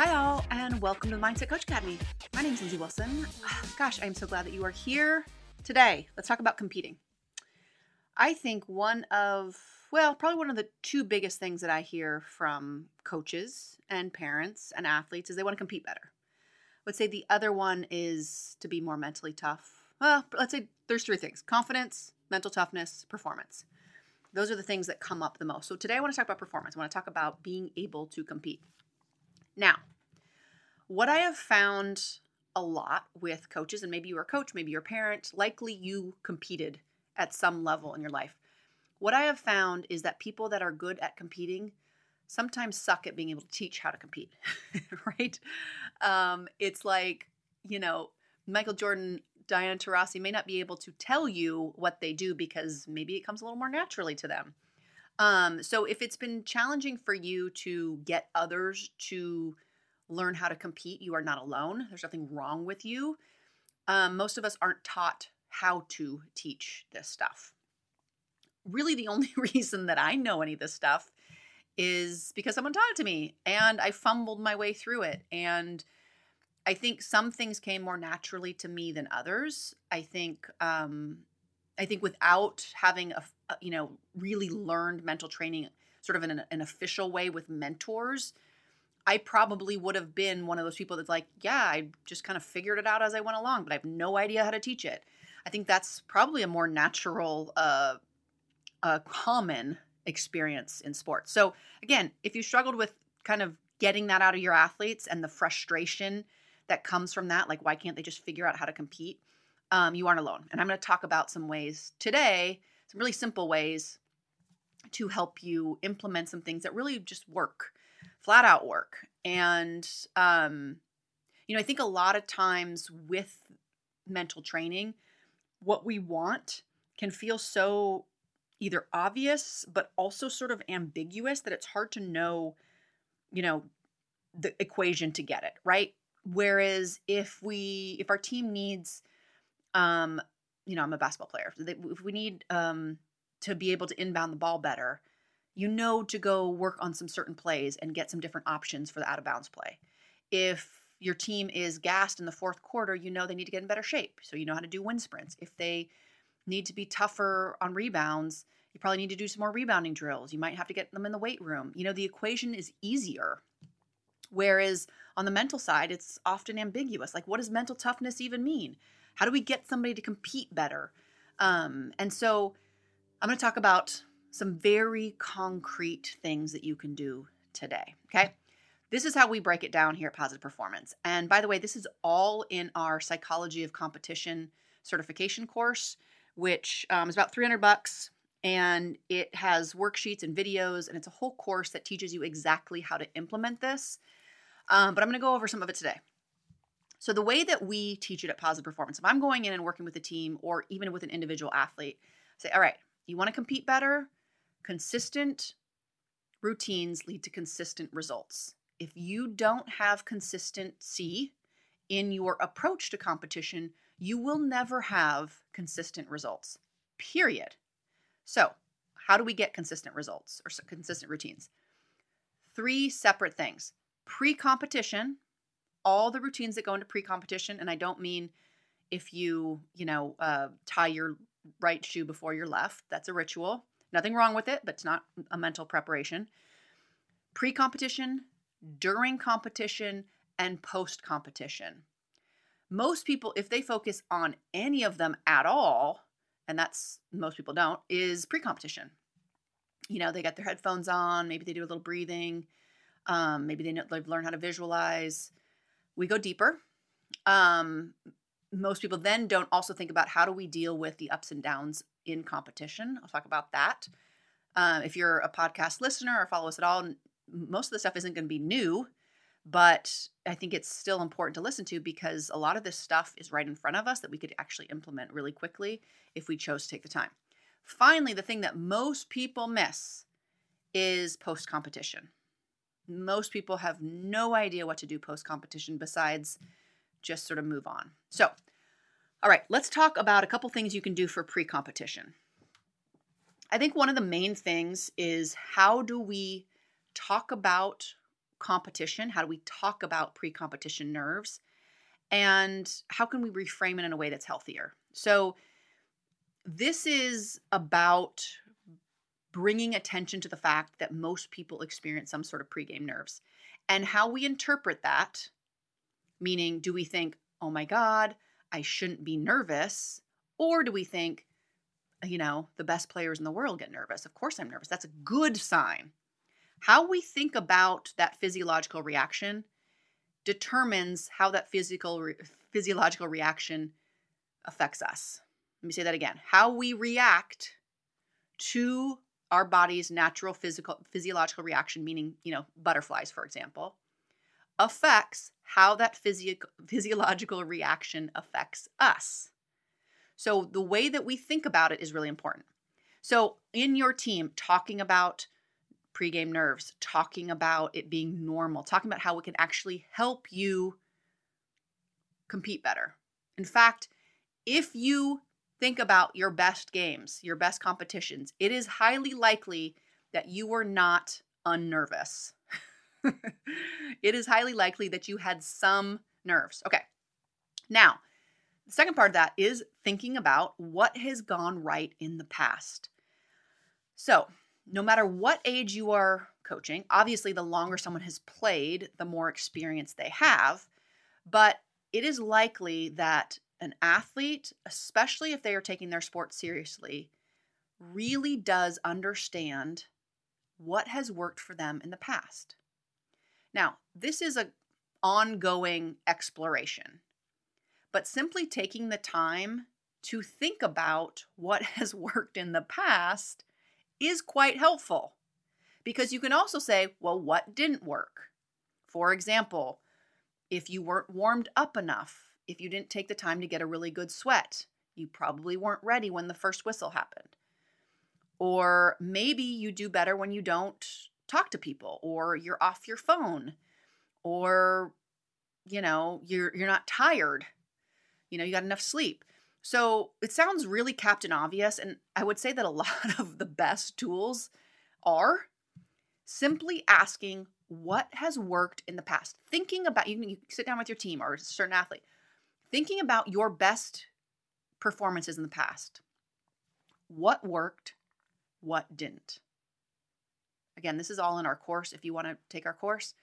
Hi, all, and welcome to the Mindset Coach Academy. My name is Lindsay Wilson. Gosh, I'm so glad that you are here today. Let's talk about competing. I think one of, well, probably one of the two biggest things that I hear from coaches and parents and athletes is they want to compete better. I would say the other one is to be more mentally tough. Well, let's say there's three things confidence, mental toughness, performance. Those are the things that come up the most. So today I want to talk about performance. I want to talk about being able to compete. Now, what I have found a lot with coaches, and maybe you're a coach, maybe you're a parent, likely you competed at some level in your life. What I have found is that people that are good at competing sometimes suck at being able to teach how to compete, right? Um, it's like, you know, Michael Jordan, Diana Taurasi may not be able to tell you what they do because maybe it comes a little more naturally to them. Um, so if it's been challenging for you to get others to learn how to compete, you are not alone. There's nothing wrong with you. Um, most of us aren't taught how to teach this stuff. Really, the only reason that I know any of this stuff is because someone taught it to me and I fumbled my way through it. And I think some things came more naturally to me than others. I think um, I think without having a, a, you know really learned mental training sort of in an, an, official way with mentors i probably would have been one of those people that's like yeah i just kind of figured it out as i went along but i have no idea how to teach it. I think that's probably a more natural uh, uh common experience in sports. So again if you struggled with kind of getting that out of your athletes and the frustration that comes from that like why can't they just figure out how to compete um, you aren't alone. And I'm going to talk about some ways today, some really simple ways to help you implement some things that really just work, flat out work. And, um, you know, I think a lot of times with mental training, what we want can feel so either obvious, but also sort of ambiguous that it's hard to know, you know, the equation to get it, right? Whereas if we, if our team needs, um, you know, I'm a basketball player. If we need um, to be able to inbound the ball better, you know to go work on some certain plays and get some different options for the out of bounds play. If your team is gassed in the fourth quarter, you know they need to get in better shape. So you know how to do wind sprints. If they need to be tougher on rebounds, you probably need to do some more rebounding drills. You might have to get them in the weight room. You know, the equation is easier. Whereas on the mental side, it's often ambiguous. Like, what does mental toughness even mean? How do we get somebody to compete better? Um, and so I'm going to talk about some very concrete things that you can do today. Okay. This is how we break it down here at Positive Performance. And by the way, this is all in our Psychology of Competition certification course, which um, is about 300 bucks. And it has worksheets and videos, and it's a whole course that teaches you exactly how to implement this. Um, but I'm going to go over some of it today. So, the way that we teach it at Positive Performance, if I'm going in and working with a team or even with an individual athlete, say, all right, you want to compete better? Consistent routines lead to consistent results. If you don't have consistency in your approach to competition, you will never have consistent results, period. So, how do we get consistent results or consistent routines? Three separate things pre competition, all the routines that go into pre-competition and i don't mean if you you know uh, tie your right shoe before your left that's a ritual. Nothing wrong with it but it's not a mental preparation. Pre-competition during competition and post-competition. Most people if they focus on any of them at all and that's most people don't is pre-competition. You know they got their headphones on maybe they do a little breathing um, maybe they know, they've learned how to visualize we go deeper. Um, most people then don't also think about how do we deal with the ups and downs in competition. I'll talk about that. Um, if you're a podcast listener or follow us at all, most of the stuff isn't going to be new, But I think it's still important to listen to because a lot of this stuff is right in front of us that we could actually implement really quickly if we chose to take the time. Finally, the thing that most people miss is post competition. Most people have no idea what to do post competition besides just sort of move on. So, all right, let's talk about a couple things you can do for pre competition. I think one of the main things is how do we talk about competition? How do we talk about pre competition nerves? And how can we reframe it in a way that's healthier? So, this is about bringing attention to the fact that most people experience some sort of pregame nerves and how we interpret that. Meaning, do we think, oh my God, I shouldn't be nervous? Or do we think, you know, the best players in the world get nervous? Of course I'm nervous. That's a good sign. How we think about that physiological reaction determines how that physical re- physiological reaction affects us. Let me say that again. How we react to our body's natural physical physiological reaction, meaning, you know, butterflies, for example, affects how that physio- physiological reaction affects us. So the way that we think about it is really important. So in your team, talking about pregame nerves, talking about it being normal, talking about how it can actually help you compete better. In fact, if you think about your best games, your best competitions, it is highly likely that you were not unnervous. it is highly likely that you had some nerves. Okay. Now, the second part of that is thinking about what has gone right in the past. So, no matter what age you are coaching, obviously, the longer someone has played, the more experience they have. But it is likely that an athlete, especially if they are taking their sport seriously, really does understand what has worked for them in the past. Now, this is an ongoing exploration, but simply taking the time to think about what has worked in the past is quite helpful because you can also say, well, what didn't work? For example, if you weren't warmed up enough, if you didn't take the time to get a really good sweat, you probably weren't ready when the first whistle happened. Or maybe you do better when you don't talk to people or you're off your phone or you know, you're you're not tired. You know, you got enough sleep. So, it sounds really captain obvious and I would say that a lot of the best tools are simply asking what has worked in the past. Thinking about you can sit down with your team or a certain athlete thinking about your best performances in the past. What worked? What didn't? Again, this is all in our course. If you want to take our course,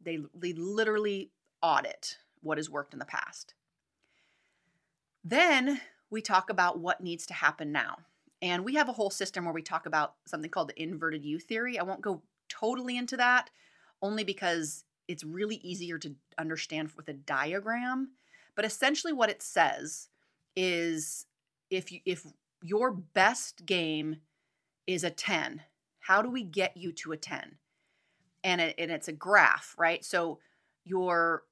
they, they literally audit what has worked in the past. Then we talk about what needs to happen now. And we have a whole system where we talk about something called the inverted U theory. I won't go totally into that, only because it's really easier to understand with a diagram but essentially what it says is if you, if your best game is a 10, how do we get you to a 10? And, it, and it's a graph, right? So you're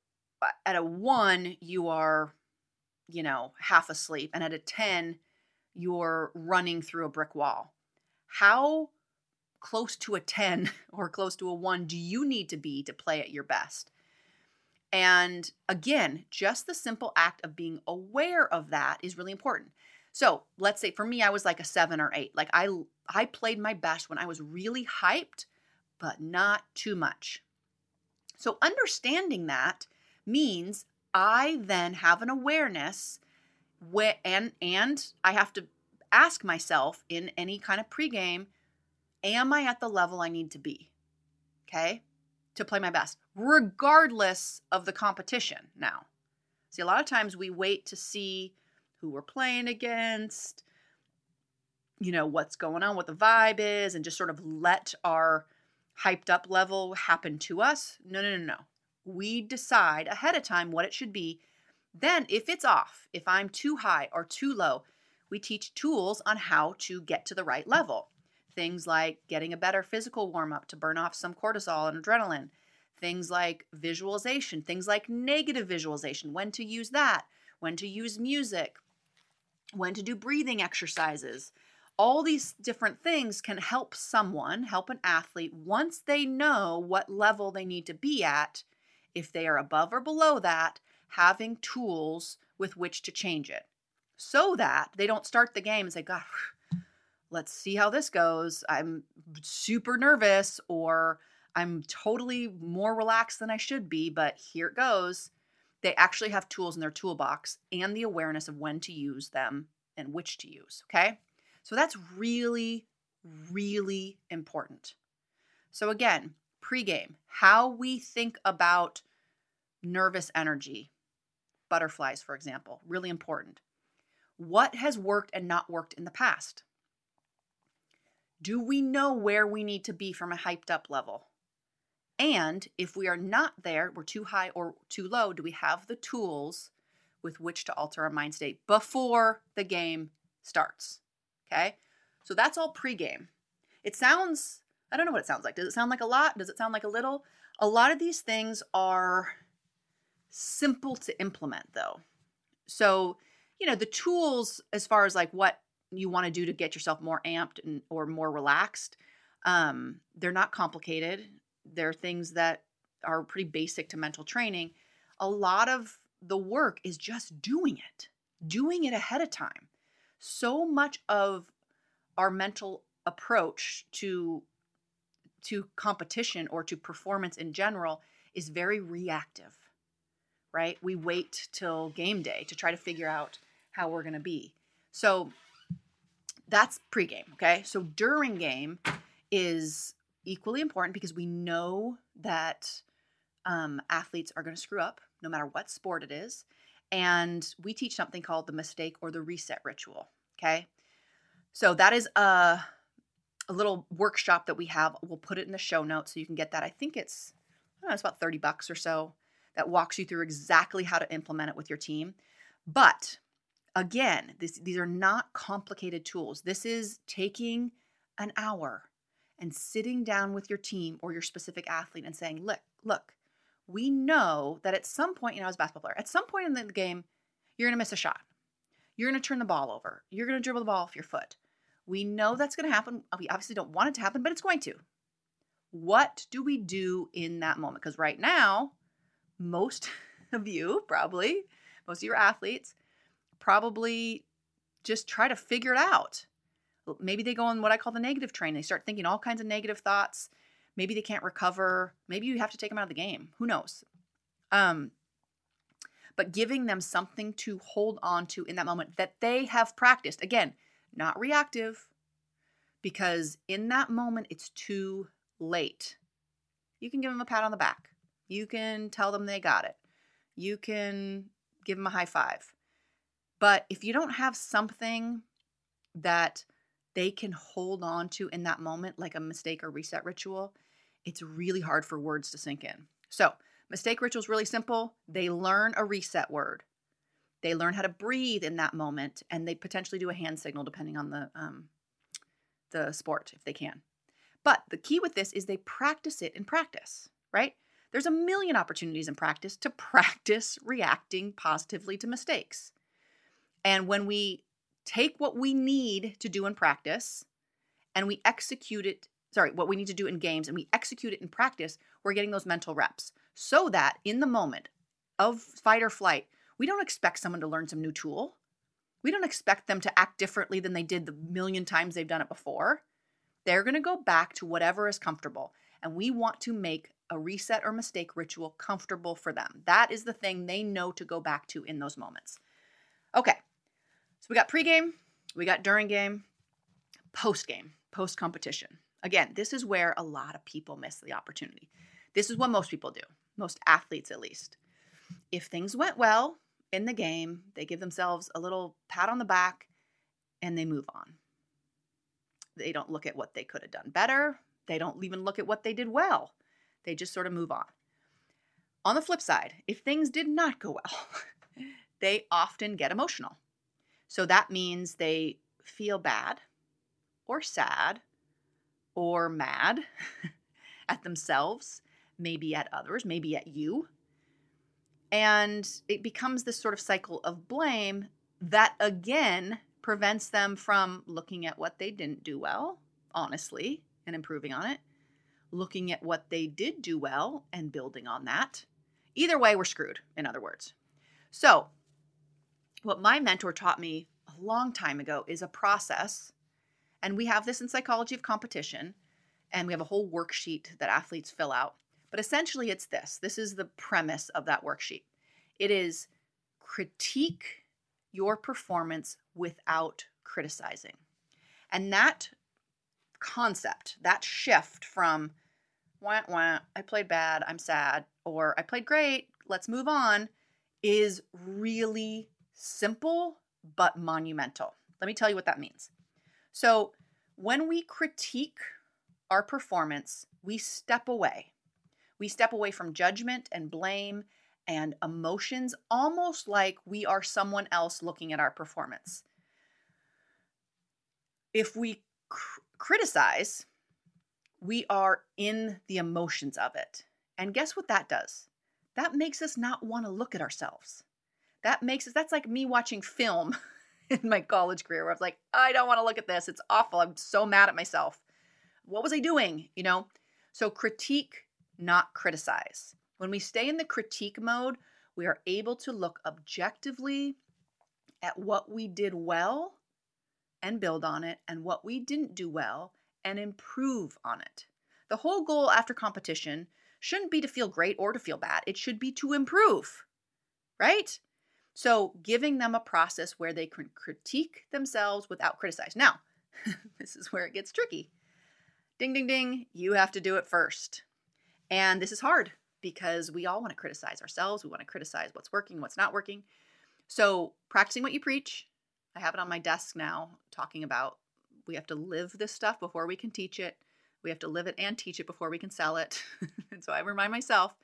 uh, at a 1, you are you know, half asleep and at a 10 you're running through a brick wall. How close to a 10 or close to a 1 do you need to be to play at your best? And again, just the simple act of being aware of that is really important. So let's say for me, I was like a seven or eight. Like I I played my best when I was really hyped, but not too much. So understanding that means I then have an awareness and and I have to ask myself in any kind of pregame, am I at the level I need to be? Okay? To play my best, regardless of the competition now. See, a lot of times we wait to see who we're playing against, you know, what's going on, what the vibe is, and just sort of let our hyped up level happen to us. No, no, no, no. We decide ahead of time what it should be. Then, if it's off, if I'm too high or too low, we teach tools on how to get to the right level. Things like getting a better physical warm up to burn off some cortisol and adrenaline. things like visualization, things like negative visualization, when to use that, when to use music, when to do breathing exercises. All these different things can help someone, help an athlete, once they know what level they need to be at. If they are above or below that, having tools with which to change it so that they don't start the game and say, God, let's see how this goes. I'm super nervous or I'm totally more relaxed than I should be, but here it goes. They actually have tools in their toolbox and the awareness of when to use them and which to use. Okay. So that's really, really important. So, again, pregame, how we think about nervous energy, butterflies, for example, really important. What has worked and not worked in the past? Do we know where we need to be from a hyped up level? And if we are not there, we're too high or too low, do we have the tools with which to alter our mind state before the game starts? Okay. So that's all pregame. It sounds, I don't know what it sounds like. Does it sound like a lot? Does it sound like a little? A lot of these things are simple to implement though. So, you know, the tools as far as like what you want to do to get yourself more amped and or more relaxed, um, they're not complicated. They're things that are pretty basic to mental training. A lot of the work is just doing it, doing it ahead of time. So much of our mental approach to to competition or to performance in general is very reactive right? We wait till game day to try to figure out how we're going to be. So that's pregame, okay? So during game is equally important because we know that um, athletes are going to screw up no matter what sport it is. And we teach something called the mistake or the reset ritual, okay? So that is a, a little workshop that we have. We'll put it in the show notes so you can get that. I think it's, I know, it's about 30 bucks or so that walks you through exactly how to implement it with your team. But again, this, these are not complicated tools. This is taking an hour and sitting down with your team or your specific athlete and saying, look, look, we know that at some point, you know, as a basketball player, at some point in the game, you're going to miss a shot. You're going to turn the ball over. You're going to dribble the ball off your foot. We know that's going to happen. We obviously don't want it to happen, but it's going to. What do we do in that moment? Because right now, most of you, probably, most of your athletes, probably just try to figure it out. Maybe they go on what I call the negative train. They start thinking all kinds of negative thoughts. Maybe they can't recover. Maybe you have to take them out of the game. Who knows? Um, but giving them something to hold on to in that moment that they have practiced. Again, not reactive, because in that moment it's too late. You can give them a pat on the back. You can tell them they got it. You can give them a high five. But if you don't have something that they can hold on to in that moment, like a mistake or reset ritual, it's really hard for words to sink in. So, mistake ritual is really simple. They learn a reset word. They learn how to breathe in that moment, and they potentially do a hand signal depending on the um, the sport if they can. But the key with this is they practice it in practice, right? There's a million opportunities in practice to practice reacting positively to mistakes. And when we take what we need to do in practice and we execute it, sorry, what we need to do in games and we execute it in practice, we're getting those mental reps so that in the moment of fight or flight, we don't expect someone to learn some new tool. We don't expect them to act differently than they did the million times they've done it before. They're going to go back to whatever is comfortable. And we want to make a reset or mistake ritual comfortable for them. That is the thing they know to go back to in those moments. Okay, so we got pregame, we got during game, post game, post competition. Again, this is where a lot of people miss the opportunity. This is what most people do, most athletes at least. If things went well in the game, they give themselves a little pat on the back and they move on. They don't look at what they could have done better. They don't even look at what they did well. They just sort of move on. On the flip side, if things did not go well, they often get emotional. So that means they feel bad or sad or mad at themselves. maybe at others, maybe at you. And it becomes this sort of cycle of blame that again prevents them from looking at what they didn't do well, honestly, and improving on it, looking at what they did do well and building on that. Either way, we're screwed, in other words. So, what my mentor taught me a long time ago is a process, and we have this in psychology of competition, and we have a whole worksheet that athletes fill out. But essentially, it's this this is the premise of that worksheet it is critique your performance without criticizing. And that concept, that shift from wah, wah, I played bad, I'm sad, or I played great, let's move on, is really simple but monumental. Let me tell you what that means. So, when we critique our performance, we step away. We step away from judgment and blame and emotions, almost like we are someone else looking at our performance. If we cr- criticize, we are in the emotions of it. And guess what that does? That makes us not want to look at ourselves. That makes us, that's like me watching film in my college career where I was like, I don't want to look at this. It's awful. I'm so mad at myself. What was I doing? You know? So critique, not criticize. When we stay in the critique mode, we are able to look objectively at what we did well and build on it, and what we didn't do well and improve on it. The whole goal after competition shouldn't be to feel great or to feel bad, it should be to improve, right? So, giving them a process where they can critique themselves without criticize. Now, this is where it gets tricky. Ding, ding, ding, you have to do it first. And this is hard because we all want to criticize ourselves. We want to criticize what's working, what's not working. So, practicing what you preach. I have it on my desk now talking about we have to live this stuff before we can teach it. We have to live it and teach it before we can sell it. and so I remind myself,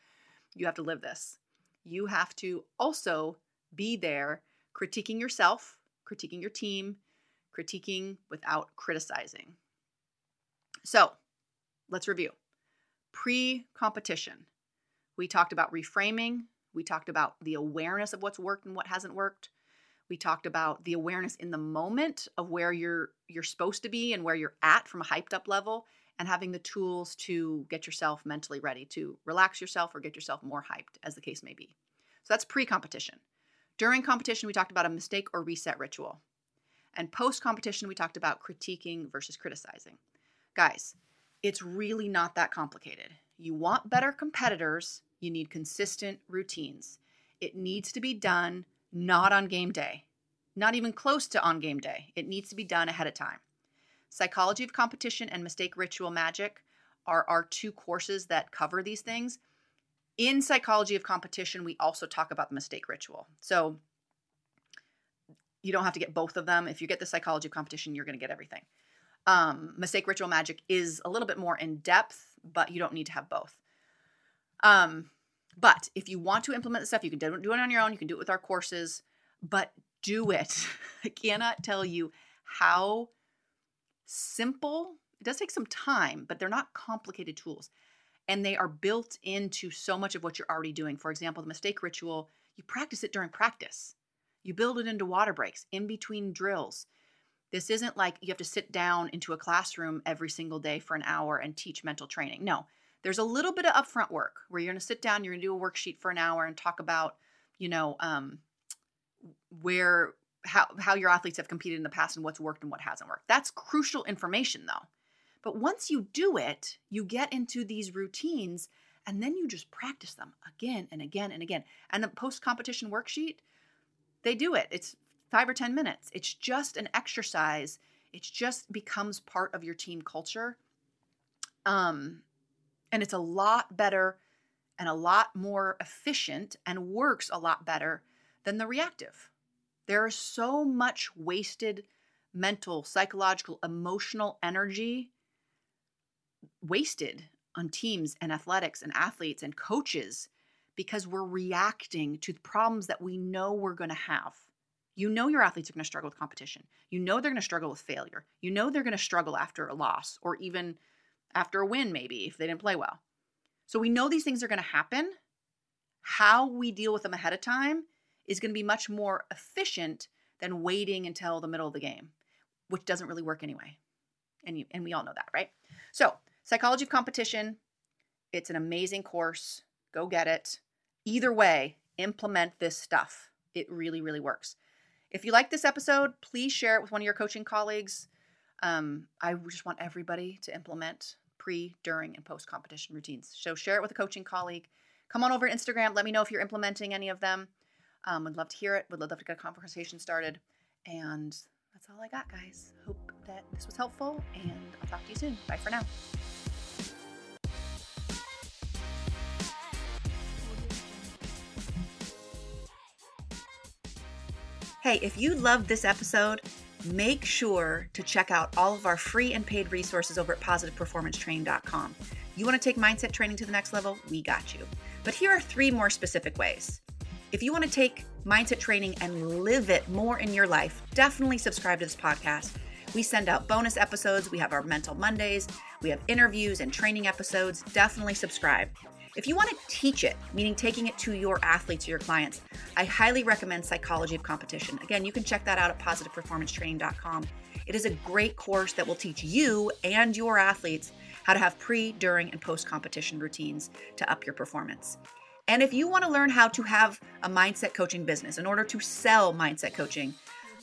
you have to live this. You have to also be there critiquing yourself, critiquing your team, critiquing without criticizing. So let's review. Pre competition, we talked about reframing, we talked about the awareness of what's worked and what hasn't worked. We talked about the awareness in the moment of where you're you're supposed to be and where you're at from a hyped up level and having the tools to get yourself mentally ready to relax yourself or get yourself more hyped as the case may be. So that's pre-competition. During competition, we talked about a mistake or reset ritual. And post competition, we talked about critiquing versus criticizing. Guys, it's really not that complicated. You want better competitors, you need consistent routines. It needs to be done not on game day, not even close to on game day. It needs to be done ahead of time. Psychology of Competition and Mistake Ritual Magic are our two courses that cover these things. In Psychology of Competition, we also talk about the mistake ritual. So you don't have to get both of them. If you get the Psychology of Competition, you're going to get everything. Um, mistake Ritual Magic is a little bit more in depth, but you don't need to have both. Um, but if you want to implement the stuff, you can do it on your own. You can do it with our courses, but do it. I cannot tell you how simple. It does take some time, but they're not complicated tools. And they are built into so much of what you're already doing. For example, the mistake ritual, you practice it during practice. You build it into water breaks, in between drills. This isn't like you have to sit down into a classroom every single day for an hour and teach mental training. No, there's a little bit of upfront work where you're going to sit down, you're going to do a worksheet for an hour and talk about, you know, um, where how how your athletes have competed in the past and what's worked and what hasn't worked. That's crucial information though. But once you do it, you get into these routines and then you just practice them again and again and again. And the post competition worksheet, they do it. It's 5 or 10 minutes. It's just an exercise. It just becomes part of your team culture. Um and it's a lot better and a lot more efficient and works a lot better than the reactive. There is so much wasted mental, psychological, emotional energy wasted on teams and athletics and athletes and coaches because we're reacting to the problems that we know we're going to have. You know your athletes are going to struggle with competition. You know they're going to struggle with failure. You know they're going to struggle after a loss or even after a win, maybe if they didn't play well. So we know these things are going to happen. How we deal with them ahead of time is going to be much more efficient than waiting until the middle of the game, which doesn't really work anyway. And you and we all know that, right? So, Psychology of Competition, it's an amazing course. Go get it. Either way, implement this stuff. It really, really works. If you like this episode, please share it with one of your coaching colleagues. Um, I just want everybody to implement pre, during, and post competition routines. So share it with a coaching colleague. Come on over to Instagram. Let me know if you're implementing any of them. Um, would love to hear it. Would love to get a conversation started. And that's all I got, guys. Hope that this was helpful, and I'll talk to you soon. Bye for now. Hey, if you loved this episode, make sure to check out all of our free and paid resources over at positiveperformancetraining.com. You want to take mindset training to the next level? We got you. But here are three more specific ways. If you want to take mindset training and live it more in your life, definitely subscribe to this podcast. We send out bonus episodes. We have our Mental Mondays. We have interviews and training episodes. Definitely subscribe. If you want to teach it, meaning taking it to your athletes or your clients, I highly recommend Psychology of Competition. Again, you can check that out at positiveperformancetraining.com. It is a great course that will teach you and your athletes how to have pre, during, and post competition routines to up your performance. And if you want to learn how to have a mindset coaching business in order to sell mindset coaching,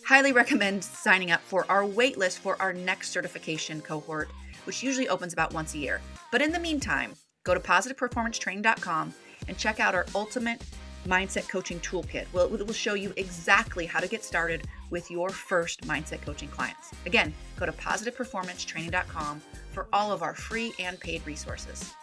highly recommend signing up for our waitlist for our next certification cohort, which usually opens about once a year. But in the meantime, Go to positiveperformancetraining.com and check out our ultimate mindset coaching toolkit. Well, it will show you exactly how to get started with your first mindset coaching clients. Again, go to positiveperformancetraining.com for all of our free and paid resources.